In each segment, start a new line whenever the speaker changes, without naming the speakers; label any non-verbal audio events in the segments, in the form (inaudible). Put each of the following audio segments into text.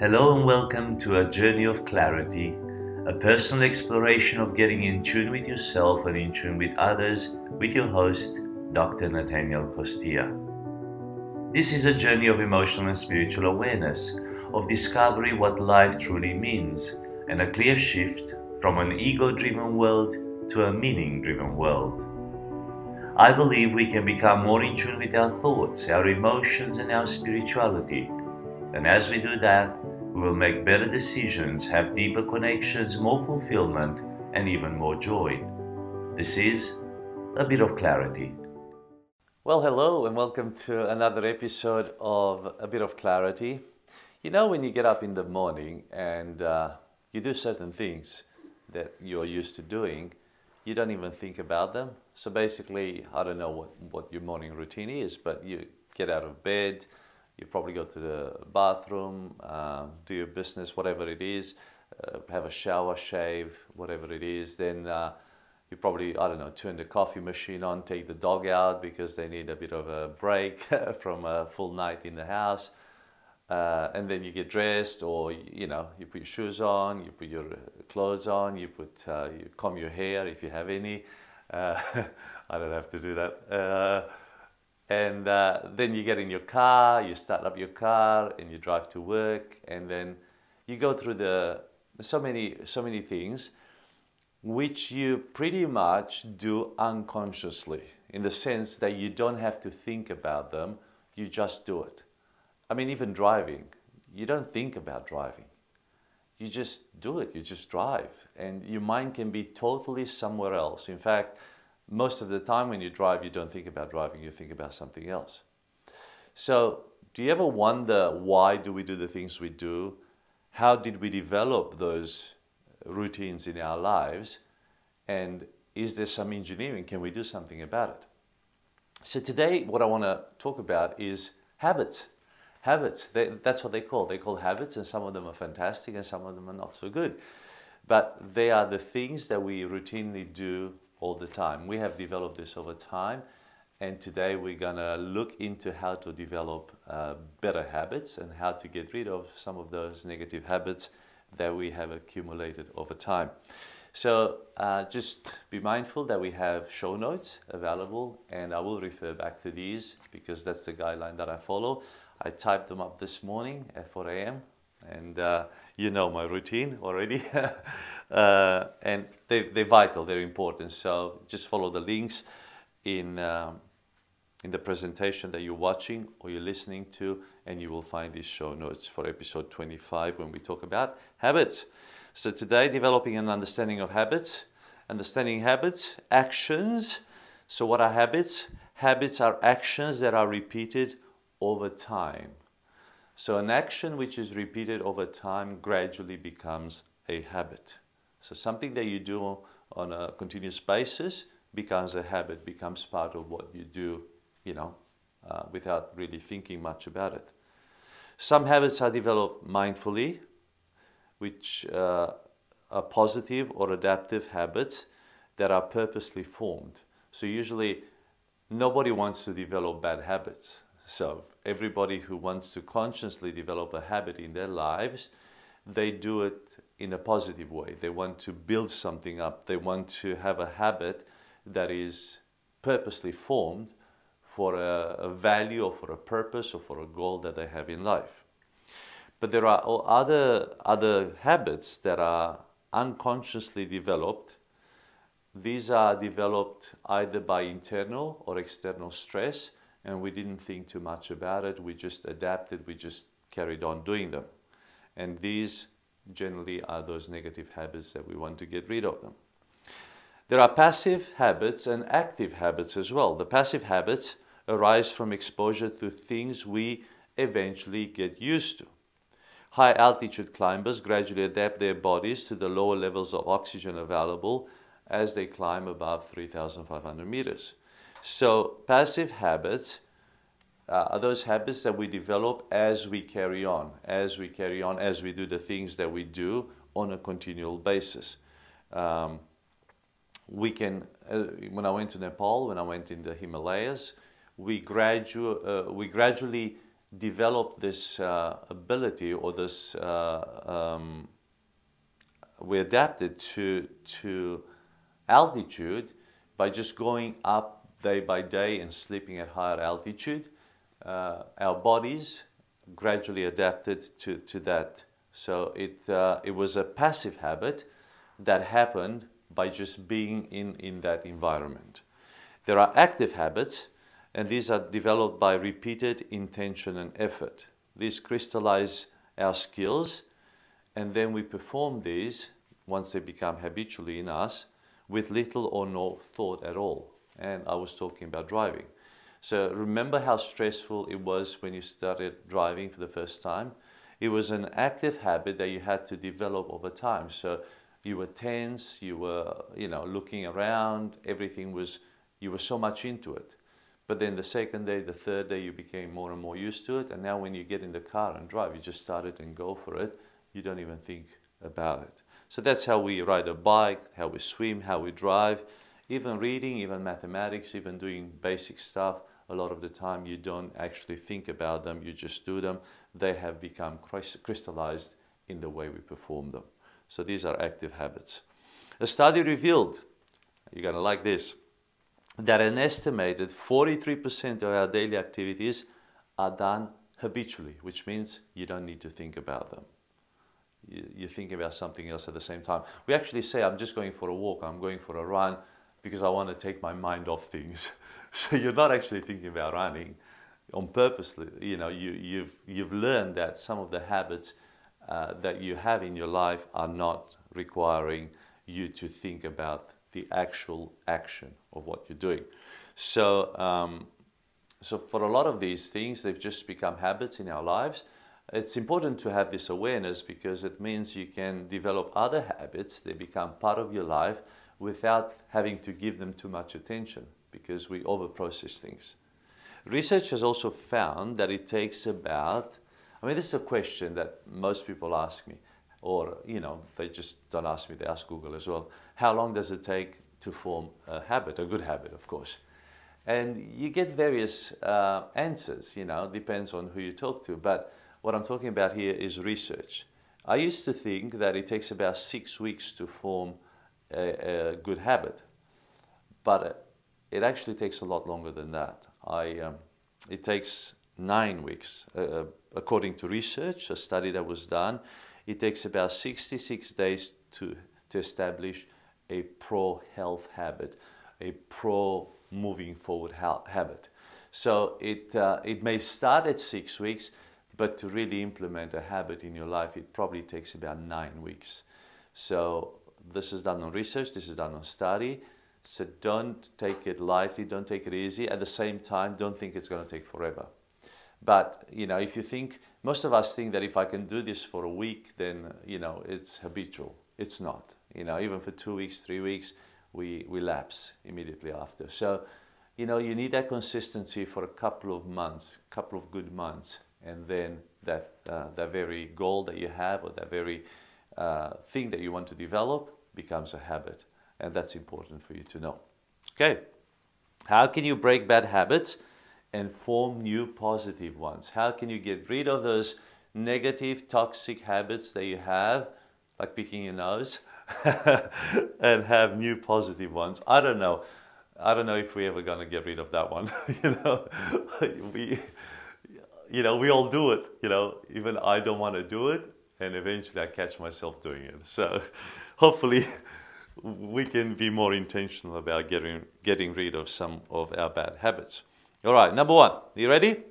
Hello and welcome to a journey of clarity, a personal exploration of getting in tune with yourself and in tune with others with your host, Dr. Natanael Costea. This is a journey of emotional and spiritual awareness, of discovery what life truly means, and a clear shift from an ego driven world to a meaning driven world. I believe we can become more in tune with our thoughts, our emotions, and our spirituality. And as we do that, we will make better decisions, have deeper connections, more fulfillment, and even more joy. This is a bit of clarity.
Well, hello, and welcome to another episode of A Bit of Clarity. You know, when you get up in the morning and uh, you do certain things that you're used to doing, you don't even think about them. So basically, I don't know what, what your morning routine is, but you get out of bed, you probably go to the bathroom, uh, do your business, whatever it is, uh, have a shower, shave, whatever it is. Then uh, you probably, I don't know, turn the coffee machine on, take the dog out because they need a bit of a break (laughs) from a full night in the house. Uh, and then you get dressed, or you know, you put your shoes on, you put your clothes on, you put, uh, you comb your hair if you have any. Uh, (laughs) I don't have to do that and uh, then you get in your car, you start up your car, and you drive to work, and then you go through the so many so many things, which you pretty much do unconsciously, in the sense that you don't have to think about them, you just do it. I mean, even driving, you don't think about driving. You just do it, you just drive, and your mind can be totally somewhere else. In fact, most of the time when you drive, you don't think about driving, you think about something else. So, do you ever wonder why do we do the things we do? How did we develop those routines in our lives? And is there some engineering? Can we do something about it? So today, what I want to talk about is habits. Habits. They, that's what they call. They call habits, and some of them are fantastic, and some of them are not so good. But they are the things that we routinely do all the time. We have developed this over time, and today we're gonna look into how to develop uh, better habits and how to get rid of some of those negative habits that we have accumulated over time. So uh, just be mindful that we have show notes available, and I will refer back to these because that's the guideline that I follow. I typed them up this morning at 4 a.m. and uh, you know my routine already. (laughs) uh, and they, they're vital, they're important. So just follow the links in, um, in the presentation that you're watching or you're listening to, and you will find these show notes for episode 25 when we talk about habits. So today, developing an understanding of habits, understanding habits, actions. So what are habits? Habits are actions that are repeated over time. So an action which is repeated over time gradually becomes a habit. So something that you do on a continuous basis becomes a habit, becomes part of what you do, you know, uh, without really thinking much about it. Some habits are developed mindfully, which uh, are positive or adaptive habits that are purposely formed. So usually nobody wants to develop bad habits. So everybody who wants to consciously develop a habit in their lives, they do it in a positive way. They want to build something up. They want to have a habit that is purposely formed for a, a, value or for a purpose or for a goal that they have in life. But there are other, other habits that are unconsciously developed. These are developed either by internal or external stress, and we didn't think too much about it. We just adapted, we just carried on doing them. And these generally are those negative habits that we want to get rid of them. There are passive habits and active habits as well. The passive habits arise from exposure to things we eventually get used to. High altitude climbers gradually adapt their bodies to the lower levels of oxygen available as they climb above 3,500 meters. So, passive habits uh, are those habits that we develop as we carry on, as we carry on, as we do the things that we do on a continual basis. Um, we can, uh, when I went to Nepal, when I went in the Himalayas, we, gradu- uh, we gradually developed this uh, ability or this, uh, um, we adapted to, to altitude by just going up day by day and sleeping at higher altitude. Uh, our bodies gradually adapted to, to that. So it, uh, it was a passive habit that happened by just being in, in that environment. There are active habits, and these are developed by repeated intention and effort. These crystallize our skills, and then we perform these once they become habitually in us with little or no thought at all. And I was talking about driving. So remember how stressful it was when you started driving for the first time? It was an active habit that you had to develop over time. So you were tense, you were, you know, looking around, everything was, you were so much into it. But then the second day, the third day, you became more and more used to it. And now when you get in the car and drive, you just start it and go for it. You don't even think about it. So that's how we ride a bike, how we swim, how we drive. Even reading, even mathematics, even doing basic stuff, a lot of the time you don't actually think about them, you just do them. They have become crystallized in the way we perform them. So these are active habits. A study revealed, you're going to like this, that an estimated 43% of our daily activities are done habitually, which means you don't need to think about them. You, you think about something else at the same time. We actually say, I'm just going for a walk, I'm going for a run because I want to take my mind off things. (laughs) (laughs) so you're not actually thinking about running on purposely. You know, you, you've, you've learned that some of the habits uh, that you have in your life are not requiring you to think about the actual action of what you're doing. So, um, so for a lot of these things, they've just become habits in our lives. It's important to have this awareness because it means you can develop other habits. They become part of your life without having to give them too much attention because we overprocess things. Research has also found that it takes about, I mean, this is a question that most people ask me, or, you know, they just don't ask me, they ask Google as well. How long does it take to form a habit, a good habit, of course? And you get various uh, answers, you know, depends on who you talk to. But what I'm talking about here is research. I used to think that it takes about six weeks to form a, a good habit. But it actually takes a lot longer than that. I, um, it takes nine weeks. Uh, uh, according to research, a study that was done, it takes about 66 days to, to establish a pro health habit, a pro moving forward ha habit. So it, uh, it may start at six weeks, but to really implement a habit in your life, it probably takes about nine weeks. So this is done on research, this is done on study. So don't take it lightly, don't take it easy. At the same time, don't think it's going to take forever. But, you know, if you think, most of us think that if I can do this for a week, then, you know, it's habitual. It's not. You know, even for two weeks, three weeks, we, we lapse immediately after. So, you know, you need that consistency for a couple of months, couple of good months, and then that, uh, that very goal that you have or that very uh, thing that you want to develop becomes a habit. And that's important for you to know. Okay, how can you break bad habits and form new positive ones? How can you get rid of those negative, toxic habits that you have, like picking your nose, (laughs) and have new positive ones? I don't know. I don't know if we're ever gonna get rid of that one. (laughs) you know, (laughs) we, you know, we all do it. You know, even I don't want to do it, and eventually I catch myself doing it. So hopefully we can be more intentional about getting, getting rid of some of our bad habits. All right, number one, you ready?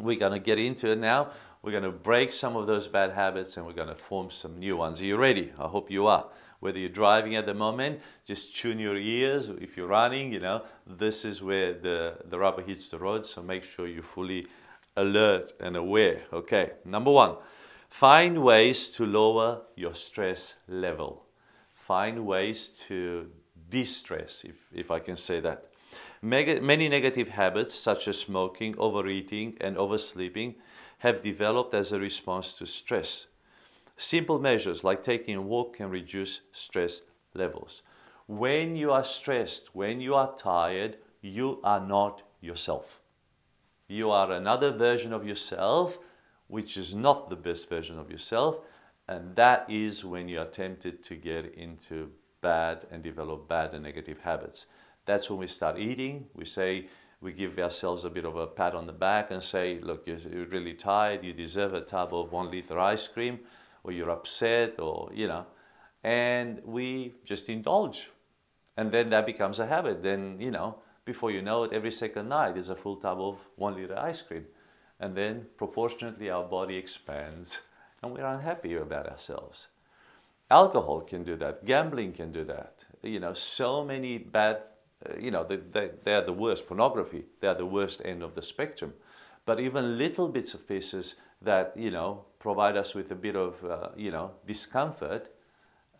We're going to get into it now. We're going to break some of those bad habits and we're going to form some new ones. Are you ready? I hope you are. Whether you're driving at the moment, just tune your ears. If you're running, you know, this is where the, the rubber hits the road. So make sure you're fully alert and aware. Okay, number one, Find ways to lower your stress level. Find ways to de-stress, if, if I can say that. Many negative habits, such as smoking, overeating, and oversleeping, have developed as a response to stress. Simple measures like taking a walk can reduce stress levels. When you are stressed, when you are tired, you are not yourself. You are another version of yourself, which is not the best version of yourself. And that is when you are tempted to get into bad and develop bad and negative habits. That's when we start eating. We say, we give ourselves a bit of a pat on the back and say, look, you're really tired, you deserve a tub of one liter ice cream, or you're upset, or, you know, and we just indulge. And then that becomes a habit. Then, you know, before you know it, every second night is a full tub of one liter ice cream. And then proportionately our body expands (laughs) and we're unhappy about ourselves. Alcohol can do that. Gambling can do that. You know, so many bad, uh, you know, they, they, they are the worst. Pornography, they are the worst end of the spectrum. But even little bits of pieces that, you know, provide us with a bit of, uh, you know, discomfort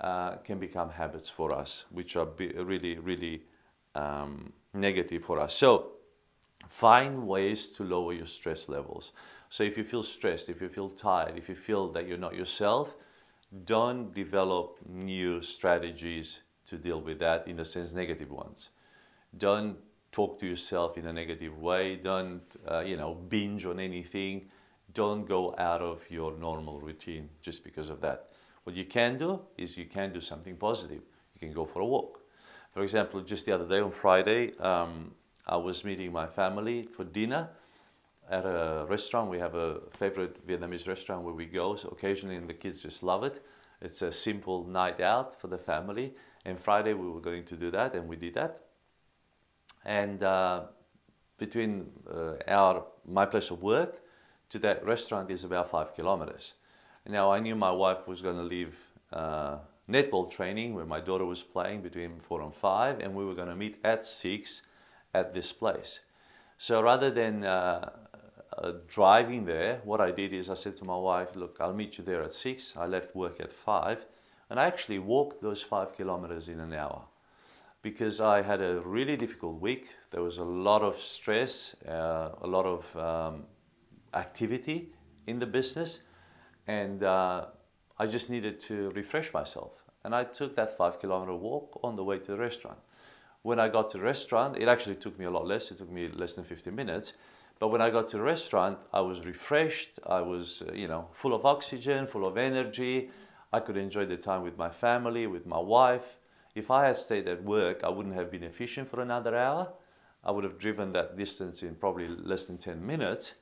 uh, can become habits for us, which are really, really um, negative for us. So find ways to lower your stress levels. So if you feel stressed, if you feel tired, if you feel that you're not yourself, don't develop new strategies to deal with that, in a sense, negative ones. Don't talk to yourself in a negative way. Don't, uh, you know, binge on anything. Don't go out of your normal routine just because of that. What you can do is you can do something positive. You can go for a walk. For example, just the other day on Friday, um, I was meeting my family for dinner at a restaurant. We have a favorite Vietnamese restaurant where we go so occasionally, and the kids just love it. It's a simple night out for the family. And Friday we were going to do that, and we did that. And uh, between uh, our my place of work to that restaurant is about five kilometers. Now I knew my wife was going to leave uh, netball training where my daughter was playing between four and five, and we were going to meet at six at this place. So rather than uh, uh, driving there, what I did is I said to my wife, look, I'll meet you there at six. I left work at five. And I actually walked those five kilometers in an hour because I had a really difficult week. There was a lot of stress, uh, a lot of um, activity in the business. And uh, I just needed to refresh myself. And I took that five kilometer walk on the way to the restaurant. When I got to the restaurant, it actually took me a lot less. It took me less than 15 minutes. But when I got to the restaurant, I was refreshed. I was, uh, you know, full of oxygen, full of energy. I could enjoy the time with my family, with my wife. If I had stayed at work, I wouldn't have been efficient for another hour. I would have driven that distance in probably less than 10 minutes.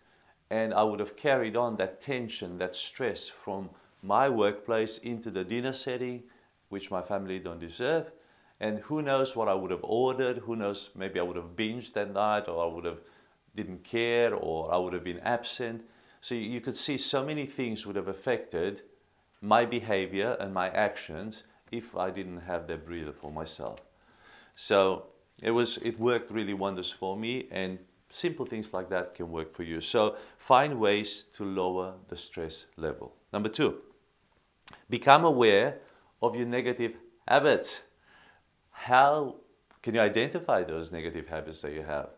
And I would have carried on that tension, that stress from my workplace into the dinner setting, which my family don't deserve. And who knows what I would have ordered? Who knows, maybe I would have binged that night or I would have didn't care or I would have been absent. So you could see so many things would have affected my behavior and my actions if I didn't have that breather for myself. So it was it worked really wonders for me and simple things like that can work for you. So find ways to lower the stress level. Number 2. Become aware of your negative habits. How can you identify those negative habits that you have?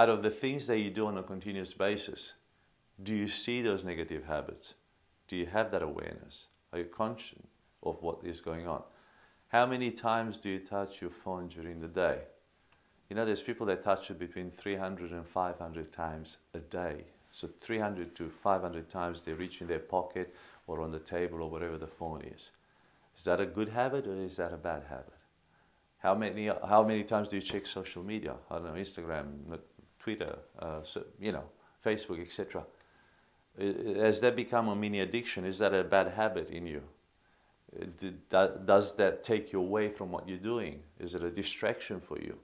Out of the things that you do on a continuous basis, do you see those negative habits? Do you have that awareness? Are you conscious of what is going on? How many times do you touch your phone during the day? You know, there's people that touch it between 300 and 500 times a day. So 300 to 500 times they reach in their pocket or on the table or wherever the phone is. Is that a good habit or is that a bad habit? How many, how many times do you check social media? I don't know, Instagram, Twitter, uh, so, you know, Facebook, etc. Has that become a mini addiction? Is that a bad habit in you? Does that take you away from what you're doing? Is it a distraction for you?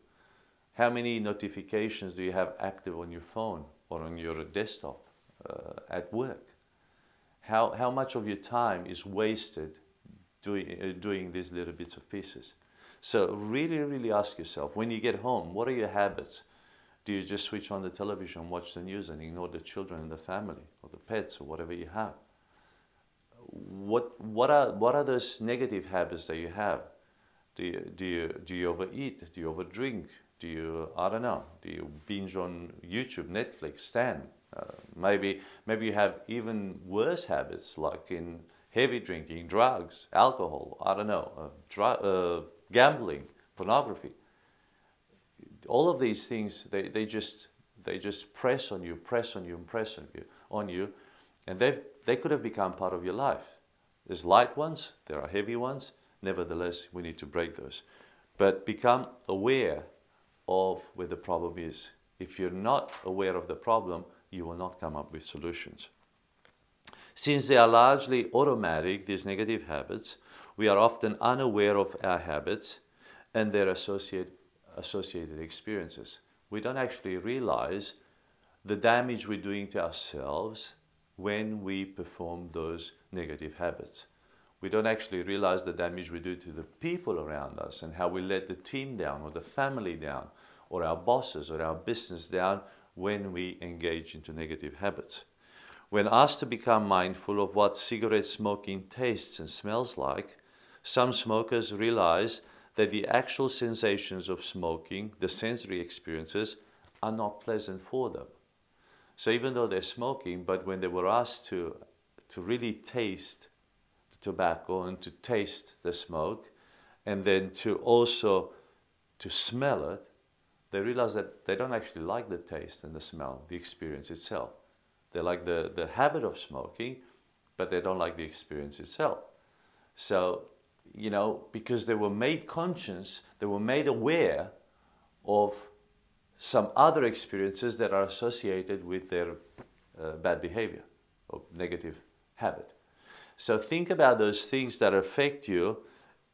How many notifications do you have active on your phone or on your desktop uh, at work? How, how much of your time is wasted doing, uh, doing these little bits of pieces? So really, really ask yourself, when you get home, what are your habits? Do you just switch on the television watch the news and ignore the children and the family or the pets or whatever you have? What, what, are, what are those negative habits that you have? Do you, do, you, do you overeat? Do you overdrink? Do you, I don't know, do you binge on YouTube, Netflix, Stan? Uh, maybe, maybe you have even worse habits like in heavy drinking, drugs, alcohol, I don't know, uh, uh, gambling, pornography all of these things, they, they just, They just press on you, press on you, and press on you, on you, and they they could have become part of your life. There's light ones, there are heavy ones. Nevertheless, we need to break those. But become aware of where the problem is. If you're not aware of the problem, you will not come up with solutions. Since they are largely automatic, these negative habits, we are often unaware of our habits and their associate, associated experiences. We don't actually realize the damage we're doing to ourselves when we perform those negative habits. We don't actually realize the damage we do to the people around us and how we let the team down or the family down or our bosses or our business down when we engage into negative habits. When asked to become mindful of what cigarette smoking tastes and smells like, some smokers realize that the actual sensations of smoking, the sensory experiences, are not pleasant for them. So even though they're smoking, but when they were asked to, to really taste the tobacco and to taste the smoke, and then to also to smell it, they realize that they don't actually like the taste and the smell, the experience itself. They like the, the habit of smoking, but they don't like the experience itself. So you know, because they were made conscious, they were made aware of some other experiences that are associated with their uh, bad behavior or negative habit. So think about those things that affect you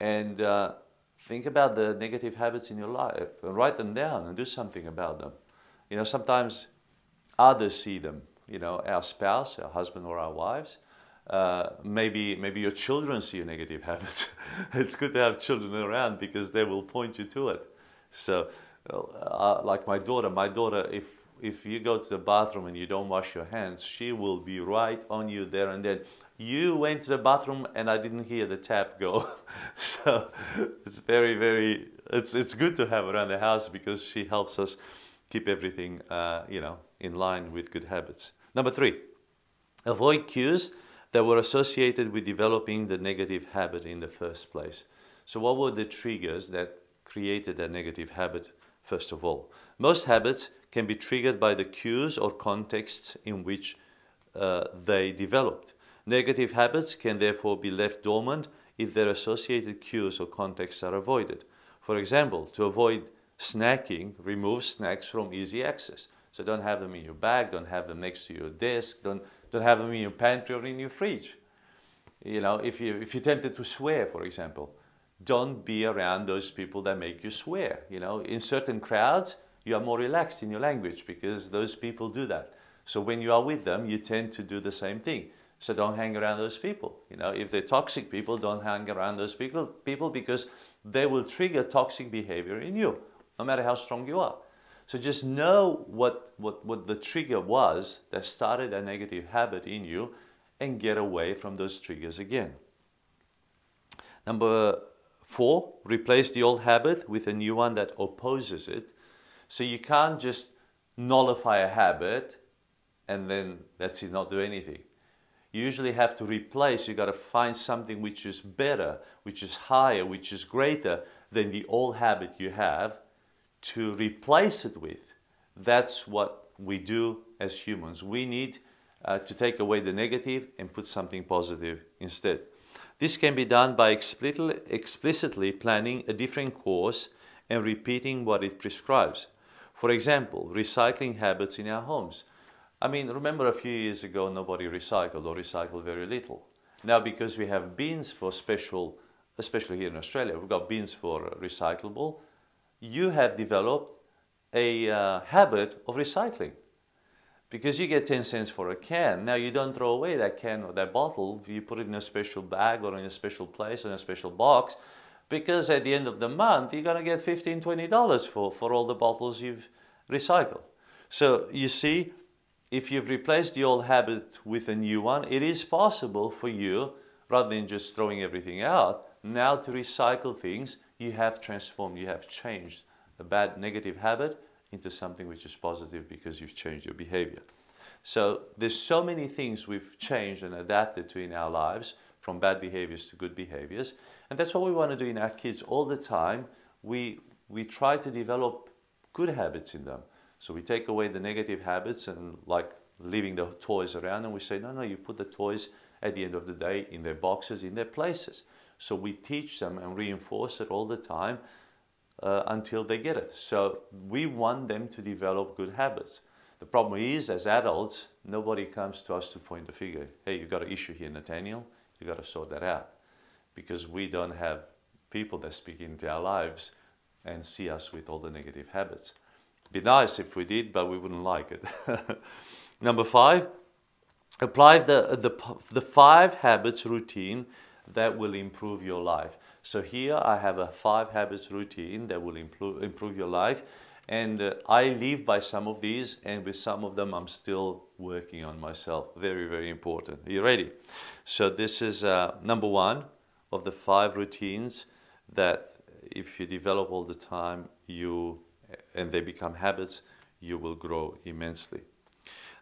and uh, think about the negative habits in your life and write them down and do something about them. You know, sometimes others see them, you know, our spouse, our husband or our wives uh, maybe maybe your children see your negative (laughs) habits. it's good to have children around because they will point you to it. So, uh, like my daughter, my daughter, if if you go to the bathroom and you don't wash your hands, she will be right on you there and then. You went to the bathroom and I didn't hear the tap go. (laughs) so it's very, very, it's, it's good to have around the house because she helps us keep everything, uh, you know, in line with good habits. Number three, avoid cues that were associated with developing the negative habit in the first place. So, what were the triggers that created that negative habit, first of all? Most habits can be triggered by the cues or contexts in which uh, they developed. Negative habits can therefore be left dormant if their associated cues or contexts are avoided. For example, to avoid snacking, remove snacks from easy access. So don't have them in your bag, don't have them next to your desk, don't don't have them in your pantry or in your fridge. You know, if, you, if you're tempted to swear, for example, don't be around those people that make you swear. You know, in certain crowds, you are more relaxed in your language because those people do that. So when you are with them, you tend to do the same thing. So don't hang around those people. You know, if they're toxic people, don't hang around those people, people because they will trigger toxic behavior in you, no matter how strong you are. So just know what, what, what the trigger was that started a negative habit in you and get away from those triggers again. Number four, replace the old habit with a new one that opposes it. So you can't just nullify a habit and then that's it, not do anything. You usually have to replace, you got to find something which is better, which is higher, which is greater than the old habit you have to replace it with. That's what we do as humans. We need uh, to take away the negative and put something positive instead. This can be done by explicitly, planning a different course and repeating what it prescribes. For example, recycling habits in our homes. I mean, remember a few years ago, nobody recycled or recycled very little. Now, because we have bins for special, especially here in Australia, we've got bins for recyclable, you have developed a uh, habit of recycling because you get 10 cents for a can. Now you don't throw away that can or that bottle. You put it in a special bag or in a special place or in a special box because at the end of the month you're going to get 15 $20 for, for all the bottles you've recycled. So you see, if you've replaced the old habit with a new one, it is possible for you, rather than just throwing everything out, now to recycle things you have transformed, you have changed a bad negative habit into something which is positive because you've changed your behavior. So there's so many things we've changed and adapted to in our lives from bad behaviors to good behaviors. And that's what we want to do in our kids all the time. We, we try to develop good habits in them So we take away the negative habits and like leaving the toys around and we say, no, no, you put the toys at the end of the day in their boxes, in their places. So we teach them and reinforce it all the time uh, until they get it. So we want them to develop good habits. The problem is, as adults, nobody comes to us to point the finger. Hey, you got an issue here, Natanael. You got to sort that out, because we don't have people that speak into our lives and see us with all the negative habits. It'd be nice if we did, but we wouldn't like it. (laughs) Number five, apply the, the, the five habits routine that will improve your life. So here I have a five habits routine that will improve, improve your life. And uh, I live by some of these, and with some of them, I'm still working on myself. Very, very important. Are you ready? So, this is uh, number one of the five routines that if you develop all the time, you and they become habits, you will grow immensely.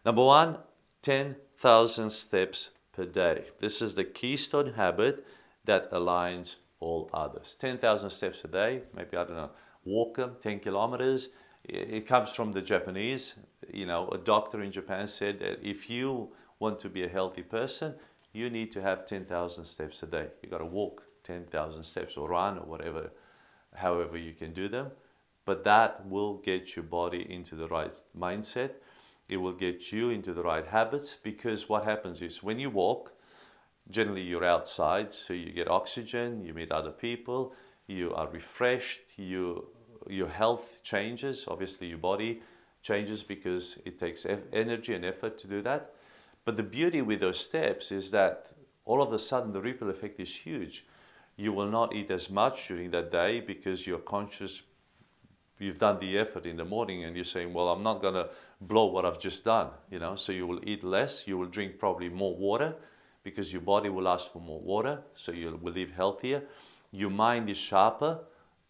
Number one, 10,000 steps per day. This is the keystone habit that aligns all others. 10,000 steps a day, maybe, I don't know, walk them 10 kilometers. It comes from the Japanese. You know, a doctor in Japan said that if you want to be a healthy person, you need to have 10,000 steps a day. You got to walk 10,000 steps or run or whatever, however you can do them. But that will get your body into the right mindset. It will get you into the right habits because what happens is when you walk, generally you're outside, so you get oxygen, you meet other people, you are refreshed, you, your health changes, obviously your body changes because it takes energy and effort to do that. But the beauty with those steps is that all of a sudden the ripple effect is huge. You will not eat as much during that day because you're conscious you've done the effort in the morning and you're saying, well, I'm not going to blow what I've just done, you know. So you will eat less, you will drink probably more water because your body will ask for more water, so you will live healthier. Your mind is sharper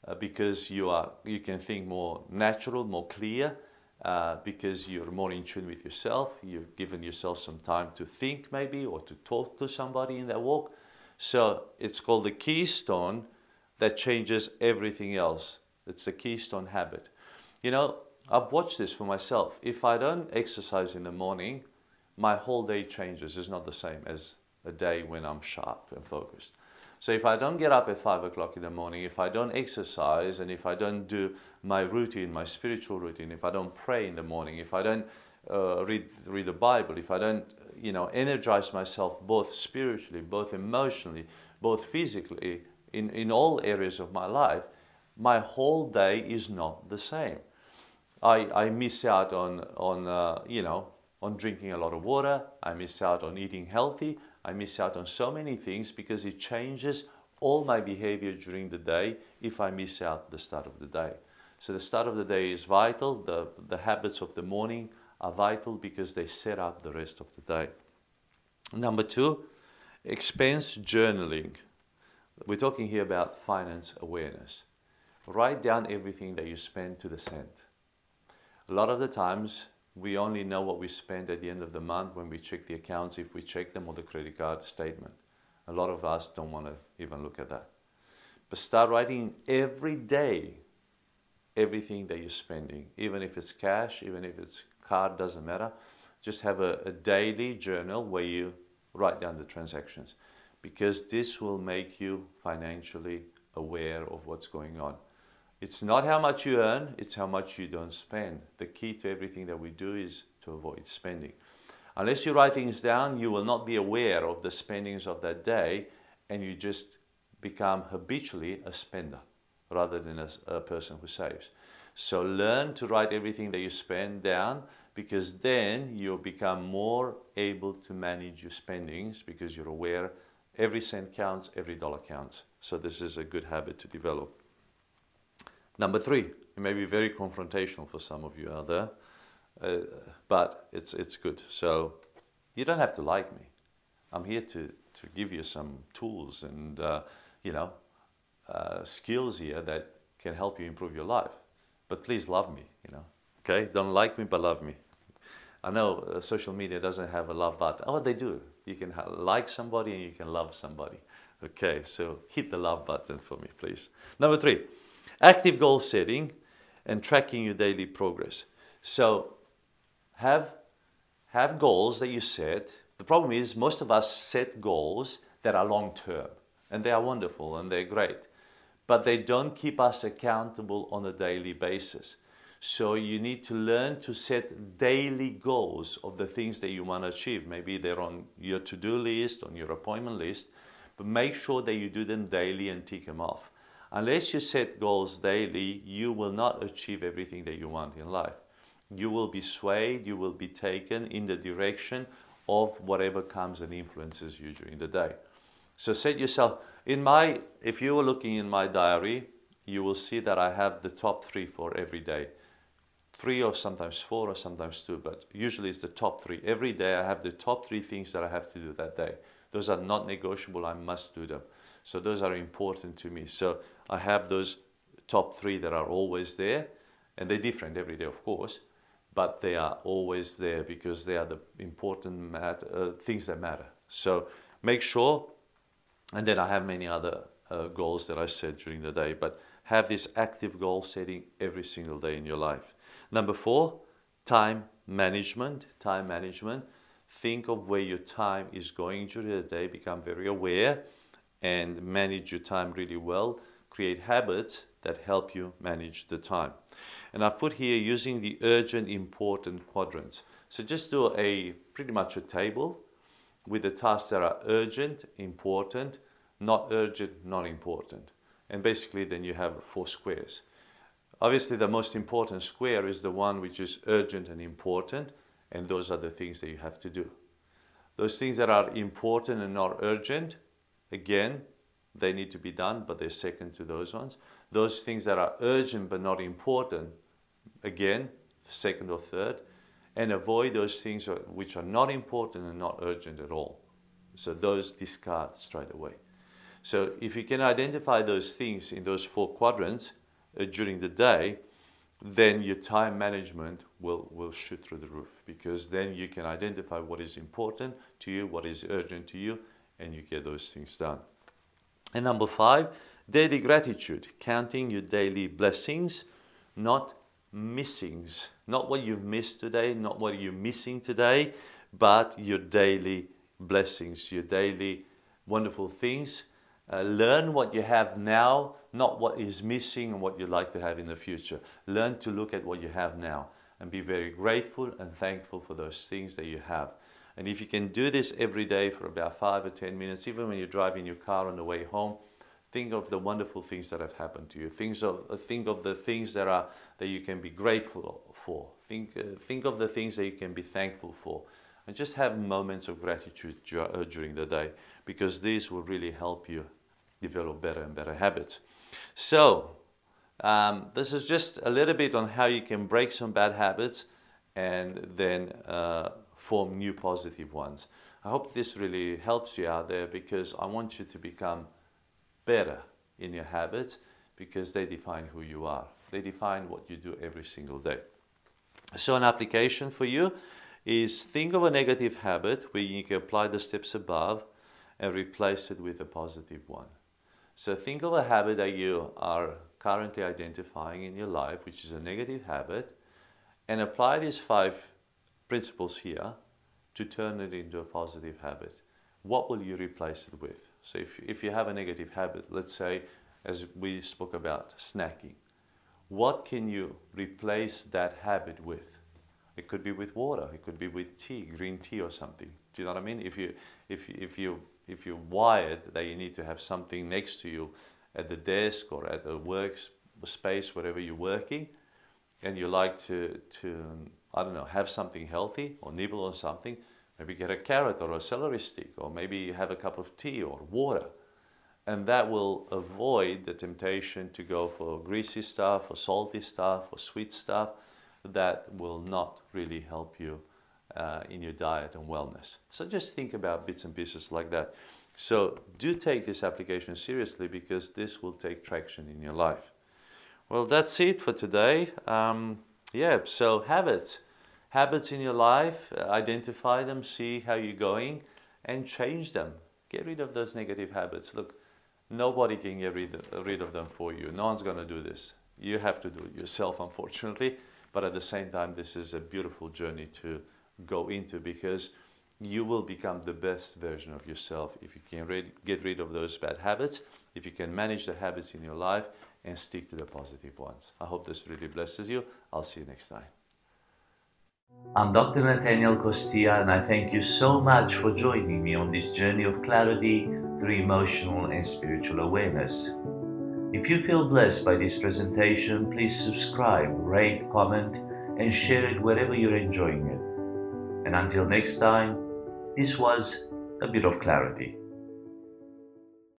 uh, because you are you can think more natural, more clear. Uh, because you're more in tune with yourself, you've given yourself some time to think maybe or to talk to somebody in that walk. So it's called the keystone that changes everything else. It's the keystone habit. You know, I've watched this for myself. If I don't exercise in the morning, my whole day changes. It's not the same as a day when I'm sharp and focused. So if I don't get up at five o'clock in the morning, if I don't exercise, and if I don't do my routine, my spiritual routine, if I don't pray in the morning, if I don't uh, read read the Bible, if I don't, you know, energize myself both spiritually, both emotionally, both physically, in in all areas of my life, my whole day is not the same. I I miss out on on uh, you know on drinking a lot of water. I miss out on eating healthy. I miss out on so many things because it changes all my behavior during the day if I miss out the start of the day. So the start of the day is vital. The, the habits of the morning are vital because they set up the rest of the day. Number two, expense journaling. We're talking here about finance awareness. Write down everything that you spend to the cent. A lot of the times we only know what we spend at the end of the month when we check the accounts, if we check them, or the credit card statement. A lot of us don't want to even look at that. But start writing every day everything that you're spending, even if it's cash, even if it's card, doesn't matter. Just have a, a daily journal where you write down the transactions because this will make you financially aware of what's going on. It's not how much you earn, it's how much you don't spend. The key to everything that we do is to avoid spending. Unless you write things down, you will not be aware of the spendings of that day and you just become habitually a spender rather than a, a person who saves. So learn to write everything that you spend down because then you'll become more able to manage your spendings because you're aware every cent counts, every dollar counts. So this is a good habit to develop. Number three, it may be very confrontational for some of you out there, uh, but it's, it's good. So you don't have to like me. I'm here to, to give you some tools and, uh, you know, uh, skills here that can help you improve your life. But please love me, you know. Okay? Don't like me, but love me. I know uh, social media doesn't have a love button. Oh, they do. You can like somebody and you can love somebody. Okay, so hit the love button for me, please. Number three, Active goal setting and tracking your daily progress. So have have goals that you set. The problem is most of us set goals that are long term and they are wonderful and they're great, but they don't keep us accountable on a daily basis. So you need to learn to set daily goals of the things that you want to achieve. Maybe they're on your to-do list, on your appointment list, but make sure that you do them daily and tick them off. Unless you set goals daily, you will not achieve everything that you want in life. You will be swayed, you will be taken in the direction of whatever comes and influences you during the day. So set yourself, in my, if you were looking in my diary, you will see that I have the top three for every day three or sometimes four or sometimes two, but usually it's the top three. Every day I have the top three things that I have to do that day. Those are not negotiable, I must do them. So those are important to me. So I have those top three that are always there, and they're different every day, of course, but they are always there because they are the important uh, things that matter. So make sure, and then I have many other uh, goals that I set during the day, but have this active goal setting every single day in your life. Number four, time management. Time management. Think of where your time is going during the day. Become very aware and manage your time really well. Create habits that help you manage the time. And I've put here using the urgent, important quadrants. So just do a pretty much a table with the tasks that are urgent, important, not urgent, not important. And basically then you have four squares. Obviously, the most important square is the one which is urgent and important, and those are the things that you have to do. Those things that are important and not urgent, again, they need to be done, but they're second to those ones. Those things that are urgent but not important, again, second or third. And avoid those things which are not important and not urgent at all. So those discard straight away. So if you can identify those things in those four quadrants, uh, during the day, then your time management will, will shoot through the roof because then you can identify what is important to you, what is urgent to you, and you get those things done. And number five, daily gratitude, counting your daily blessings, not missings, not what you've missed today, not what you're missing today, but your daily blessings, your daily wonderful things. Uh, learn what you have now not what is missing and what you'd like to have in the future. Learn to look at what you have now and be very grateful and thankful for those things that you have. And if you can do this every day for about five or 10 minutes, even when you're driving your car on the way home, think of the wonderful things that have happened to you. Think of, uh, think of the things that, are, that you can be grateful for. Think, uh, think of the things that you can be thankful for. And just have moments of gratitude uh, during the day because these will really help you develop better and better habits. So, um, this is just a little bit on how you can break some bad habits and then uh, form new positive ones. I hope this really helps you out there because I want you to become better in your habits because they define who you are. They define what you do every single day. So an application for you is think of a negative habit where you can apply the steps above and replace it with a positive one. So think of a habit that you are currently identifying in your life, which is a negative habit, and apply these five principles here to turn it into a positive habit. What will you replace it with? So if, if you have a negative habit, let's say, as we spoke about, snacking, what can you replace that habit with? It could be with water, it could be with tea, green tea or something. Do you know what I mean? If you, if, if you if you're wired that you need to have something next to you at the desk or at the work space, wherever you're working, and you like to, to, I don't know, have something healthy or nibble on something, maybe get a carrot or a celery stick, or maybe have a cup of tea or water. And that will avoid the temptation to go for greasy stuff or salty stuff or sweet stuff that will not really help you uh, in your diet and wellness. So just think about bits and pieces like that. So do take this application seriously because this will take traction in your life. Well, that's it for today. Um, yeah, so habits. Habits in your life, uh, identify them, see how you're going, and change them. Get rid of those negative habits. Look, nobody can get rid rid of them for you. No one's going to do this. You have to do it yourself, unfortunately But at the same time, this is a beautiful journey to go into because you will become the best version of yourself if you can get rid of those bad habits, if you can manage the habits in your life and stick to the positive ones. I hope this really blesses you. I'll see you next time.
I'm Dr. Natanael Costea, and I thank you so much for joining me on this journey of clarity through emotional and spiritual awareness. If you feel blessed by this presentation, please subscribe, rate, comment, and share it wherever you're enjoying it. And until next time, this was a bit of clarity.